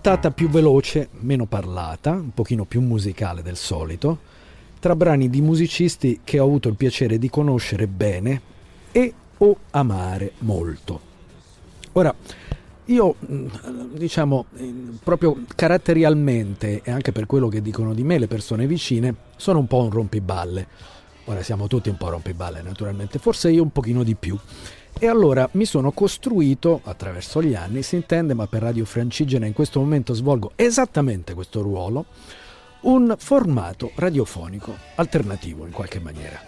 puntata più veloce, meno parlata, un pochino più musicale del solito, tra brani di musicisti che ho avuto il piacere di conoscere bene e o amare molto. Ora, io, mh, diciamo, proprio caratterialmente e anche per quello che dicono di me le persone vicine, sono un po' un rompiballe. Ora siamo tutti un po' rompiballe naturalmente, forse io un pochino di più. E allora mi sono costruito, attraverso gli anni, si intende, ma per Radio Francigena in questo momento svolgo esattamente questo ruolo, un formato radiofonico alternativo in qualche maniera.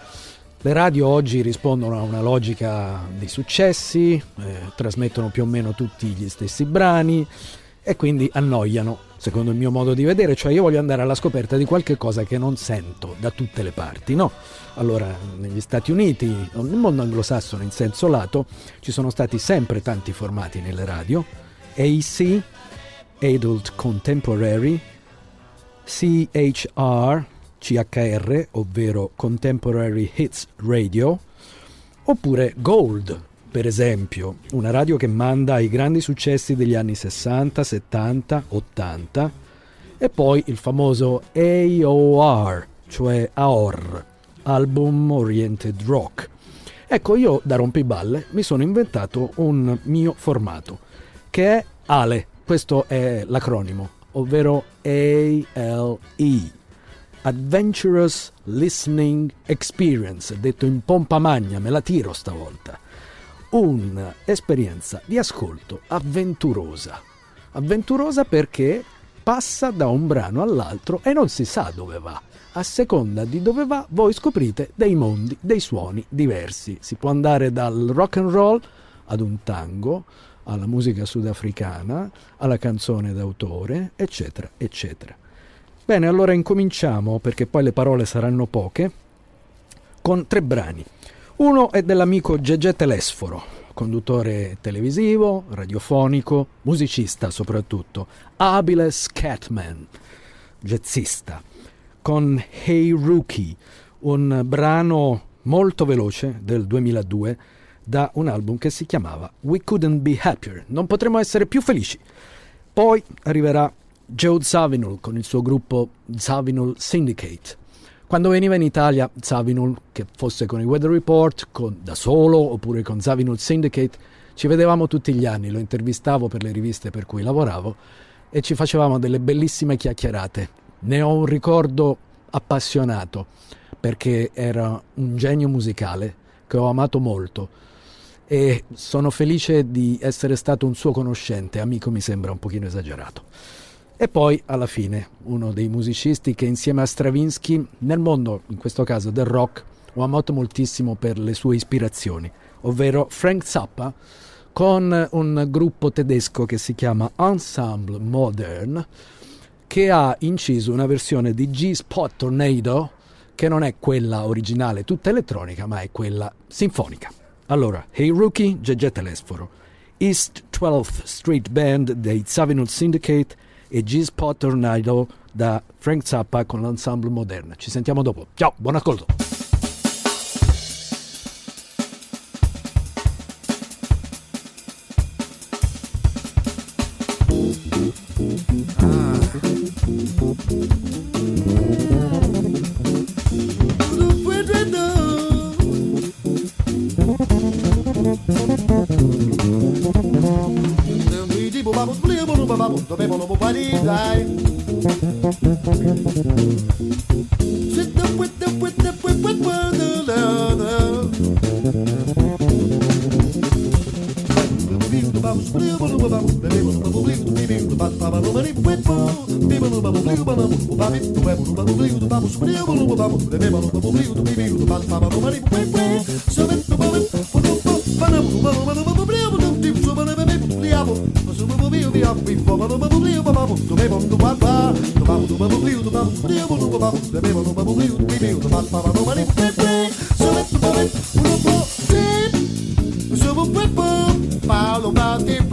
Le radio oggi rispondono a una logica di successi, eh, trasmettono più o meno tutti gli stessi brani e quindi annoiano, secondo il mio modo di vedere, cioè io voglio andare alla scoperta di qualche cosa che non sento da tutte le parti, no? Allora, negli Stati Uniti, nel mondo anglosassone in senso lato, ci sono stati sempre tanti formati nelle radio, AC, Adult Contemporary, CHR, CHR, ovvero Contemporary Hits Radio, oppure Gold, per esempio, una radio che manda i grandi successi degli anni 60, 70, 80, e poi il famoso AOR, cioè AOR, Album Oriented Rock. Ecco, io da rompiballe mi sono inventato un mio formato, che è ALE, questo è l'acronimo, ovvero ALE. Adventurous Listening Experience, detto in pompa magna, me la tiro stavolta. Un'esperienza di ascolto avventurosa. Avventurosa perché passa da un brano all'altro e non si sa dove va. A seconda di dove va, voi scoprite dei mondi, dei suoni diversi. Si può andare dal rock and roll ad un tango, alla musica sudafricana, alla canzone d'autore, eccetera, eccetera. Bene, allora incominciamo, perché poi le parole saranno poche, con tre brani. Uno è dell'amico Gegè Telesforo, conduttore televisivo, radiofonico, musicista soprattutto, abile scatman, jazzista, con Hey Rookie, un brano molto veloce del 2002 da un album che si chiamava We Couldn't Be Happier, non potremmo essere più felici. Poi arriverà Joe Zawinul con il suo gruppo Zawinul Syndicate. Quando veniva in Italia Zawinul, che fosse con i Weather Report, con, da solo oppure con Zawinul Syndicate, ci vedevamo tutti gli anni, lo intervistavo per le riviste per cui lavoravo e ci facevamo delle bellissime chiacchierate. Ne ho un ricordo appassionato perché era un genio musicale che ho amato molto e sono felice di essere stato un suo conoscente, amico mi sembra un pochino esagerato. E poi, alla fine, uno dei musicisti che insieme a Stravinsky, nel mondo, in questo caso del rock, ho amato moltissimo per le sue ispirazioni, ovvero Frank Zappa, con un gruppo tedesco che si chiama Ensemble Modern, che ha inciso una versione di G-Spot Tornado, che non è quella originale tutta elettronica, ma è quella sinfonica. Allora, Hey Rookie, Gegè Telesforo, East 12th Street Band dei Savinul Syndicate e G-Spot Tornado da Frank Zappa con l'ensemble Moderna. Ci sentiamo dopo. Ciao, buon ascolto! Ah. bababo, the with the with the with with. Follow my deep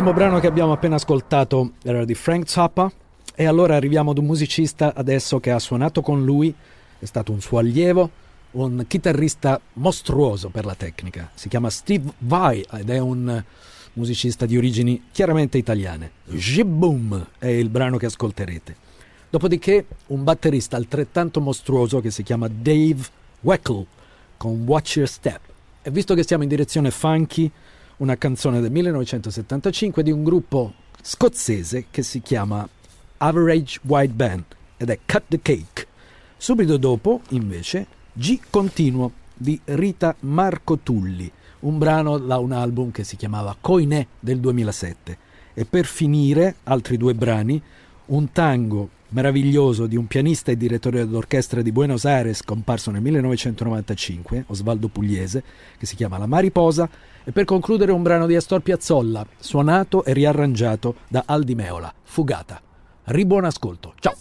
L'ultimo brano che abbiamo appena ascoltato era di Frank Zappa e allora arriviamo ad un musicista adesso che ha suonato con lui, è stato un suo allievo, un chitarrista mostruoso per la tecnica. Si chiama Steve Vai ed è un musicista di origini chiaramente italiane. Jibboom è il brano che ascolterete. Dopodiché un batterista altrettanto mostruoso che si chiama Dave Weckl con Watch Your Step. E visto che siamo in direzione funky, una canzone del 1975 di un gruppo scozzese che si chiama Average White Band ed è Cut the Cake. Subito dopo, invece, G Continuo di Rita Marco Tulli, un brano da un album che si chiamava Coinè del 2007. E per finire, altri due brani, un tango meraviglioso di un pianista e direttore d'orchestra di Buenos Aires comparso nel 1995, Osvaldo Pugliese, che si chiama La Mariposa, e per concludere un brano di Astor Piazzolla, suonato e riarrangiato da Aldi Meola, Fugata. Ribuon ascolto, ciao!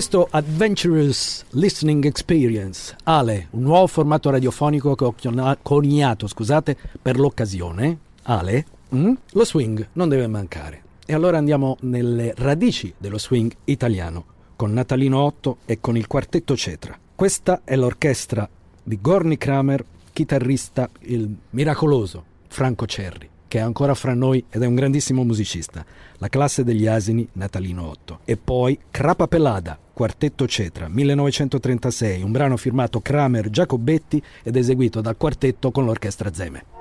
Questo Adventurous Listening Experience, Ale, un nuovo formato radiofonico che ho coniato scusate, per l'occasione, Ale, mm? lo swing non deve mancare. E allora andiamo nelle radici dello swing italiano, con Natalino Otto e con il quartetto Cetra. Questa è l'orchestra di Gorny Kramer, chitarrista, il miracoloso Franco Cerri che è ancora fra noi ed è un grandissimo musicista, la classe degli asini Natalino Otto. E poi Crapa Pelada, Quartetto Cetra, 1936, un brano firmato Kramer Giacobetti ed eseguito dal quartetto con l'orchestra Zeme.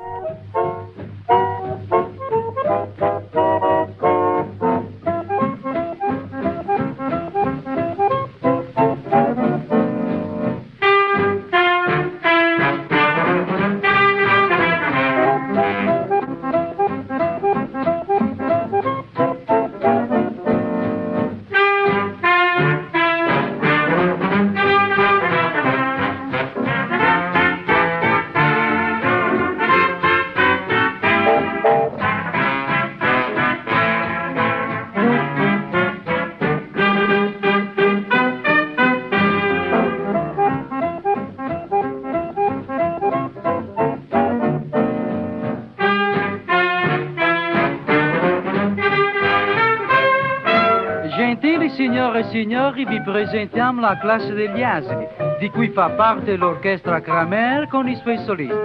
Presentiamo la classe degli asini, di cui fa parte l'orchestra Kramer con i suoi solisti.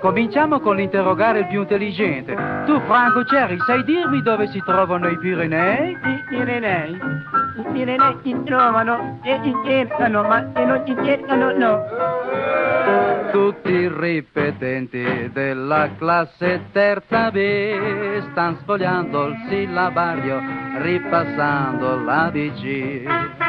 Cominciamo con l'interrogare il più intelligente. Tu, Franco Cerri, sai dirmi dove si trovano i Pirenei? I Pirenei? I Pirenei si trovano e si cercano, ma se non si cercano, no. Tutti i ripetenti della classe terza B stanno sfogliando il sillabario, ripassando l'ABC.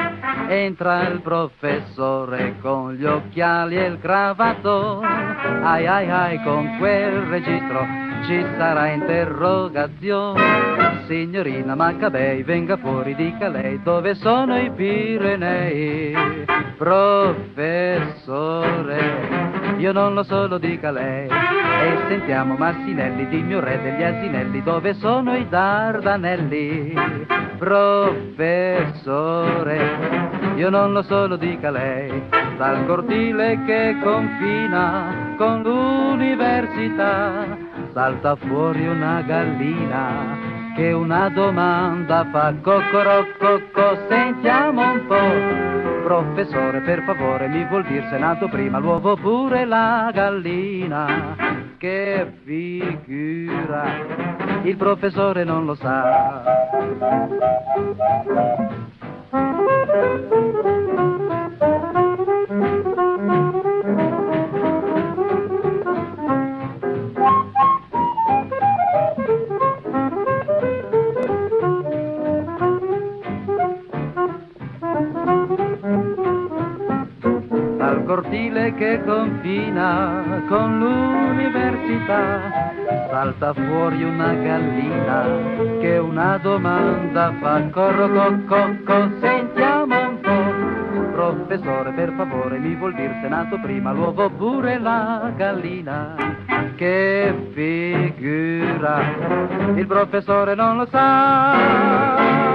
Entra il professore con gli occhiali e il cravato, ai ai ai con quel registro ci sarà interrogazione. Signorina Maccabei, venga fuori, dica lei dove sono i Pirenei. Professore, io non lo so, lo dica lei. E sentiamo Massinelli, dimmi un re degli asinelli, dove sono i Dardanelli? Professore, io non lo so, lo dica lei. Dal cortile che confina con l'università salta fuori una gallina che una domanda fa cocorococco sentiamo un po' professore per favore mi vuol dire se nato prima l'uovo pure la gallina? Che figura il professore non lo sa cortile che confina con l'università. Salta fuori una gallina che una domanda fa. Corro cocco sentiamo un po' professore per favore mi vuol dire se nato prima l'uovo pure la gallina? Che figura! Il professore non lo sa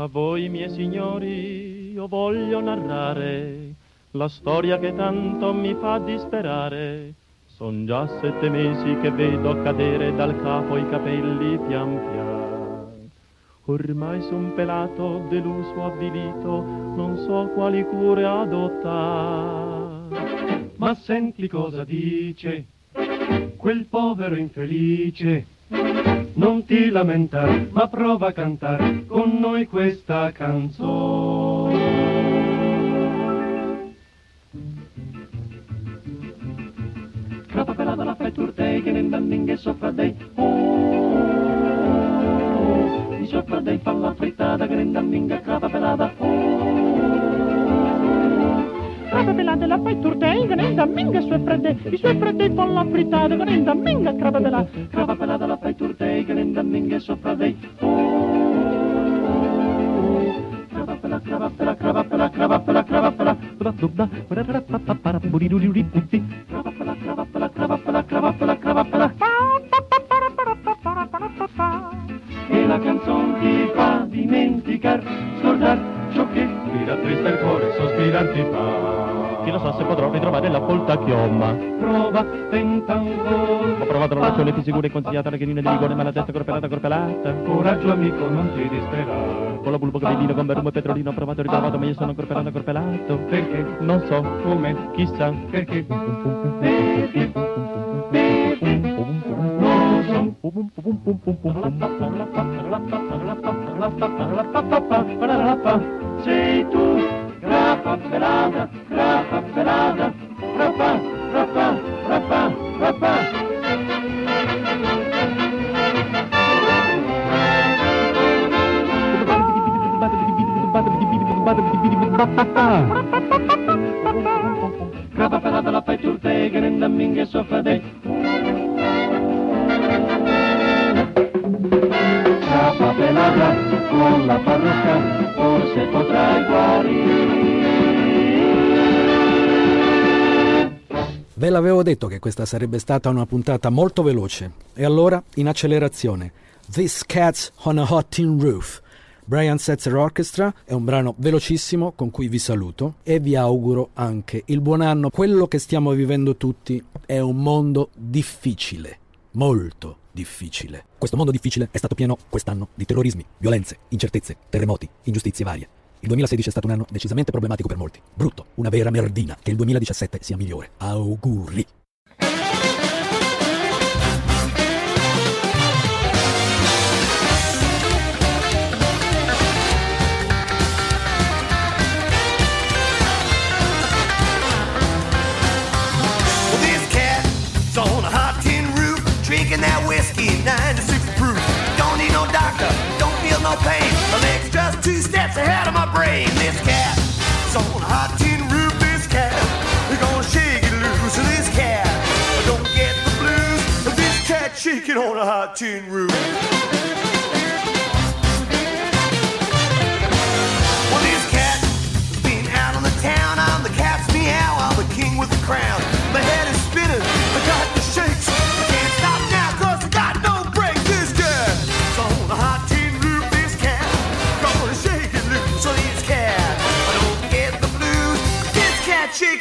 A voi, miei signori, io voglio narrare la storia che tanto mi fa disperare. Son già sette mesi che vedo cadere dal capo i capelli pian pian. Ormai son pelato, deluso, avvilito, non so quali cure adottare. Ma senti cosa dice quel povero infelice non ti lamentare, ma prova a cantare con noi questa canzone. Crapa pelata la fai turtei che nel minghe sopra dei oh, di sopra dei fa la frittata che minga crapa pelata oh crava pelata la fai turtei, ganenda minga sue fredde, i suoi fredde con la frittata, ganenda minga crava pelata, crava pelata la fai turtei, ganenda minga sopra dei. Oh, crava pela, crava pela, crava pela, crava pela, crava pela, E la canzone ti fa dimenticare, che ti rattrista il cuore, sospirar ti fa. Chi lo sa se potrò ritrovare la polta chioma. Prova, tenta ancora. Ho provato la ragione più sicura e consigliata la chinina di vigore, ma la testa corpelata, corpelata. Coraggio amico, non ti disperare. Con la bulbo capellino, con verumo e petrolino, ho provato e ritrovato, ma io sono corpelato, corpelato. Perché? Non so, come, chissà, perché. Perché? C'est tout. Grappa pelada, grappa pelada, rappa, rappa, rappa, rappa. Grappa pelada la fai turte, grenda minge sofade, pelata con la parrucca, forse potrai guarire. Ve l'avevo detto che questa sarebbe stata una puntata molto veloce. E allora, in accelerazione, This Cat's on a Hot Tin Roof. Brian Setzer Orchestra è un brano velocissimo con cui vi saluto e vi auguro anche il buon anno. Quello che stiamo vivendo tutti è un mondo difficile, molto difficile. Questo mondo difficile è stato pieno quest'anno di terrorismi, violenze, incertezze, terremoti, ingiustizie varie. Il 2016 è stato un anno decisamente problematico per molti. Brutto, una vera merdina. Che il 2017 sia migliore. Auguri. No pain. My leg's just two steps ahead of my brain. This cat is on a hot tin roof. This cat is gonna shake it loose. This cat don't get the blues. This cat shaking on a hot tin roof.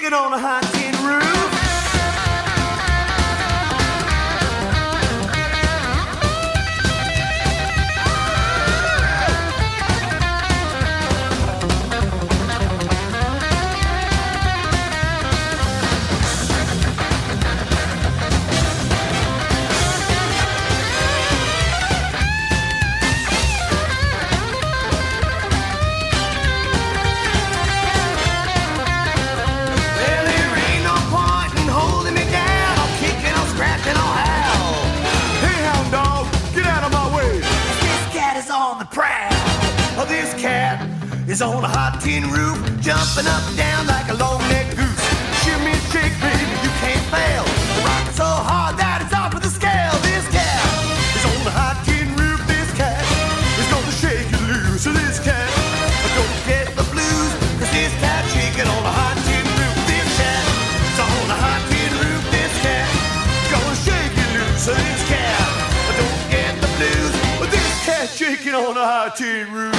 Shaking on a hot is on a hot tin roof, jumping up and down like a long-necked goose. Shimmy and shake, baby, you can't fail. Rocking so hard that it's off of the scale. This cat is on the hot tin roof. This cat is gonna shake you loose. So this cat don't get the blues, 'cause this cat shaking on a hot tin roof. This cat is on a hot tin roof. This cat gonna shake you loose. So this cat don't get the blues, but this cat shaking on a hot tin roof.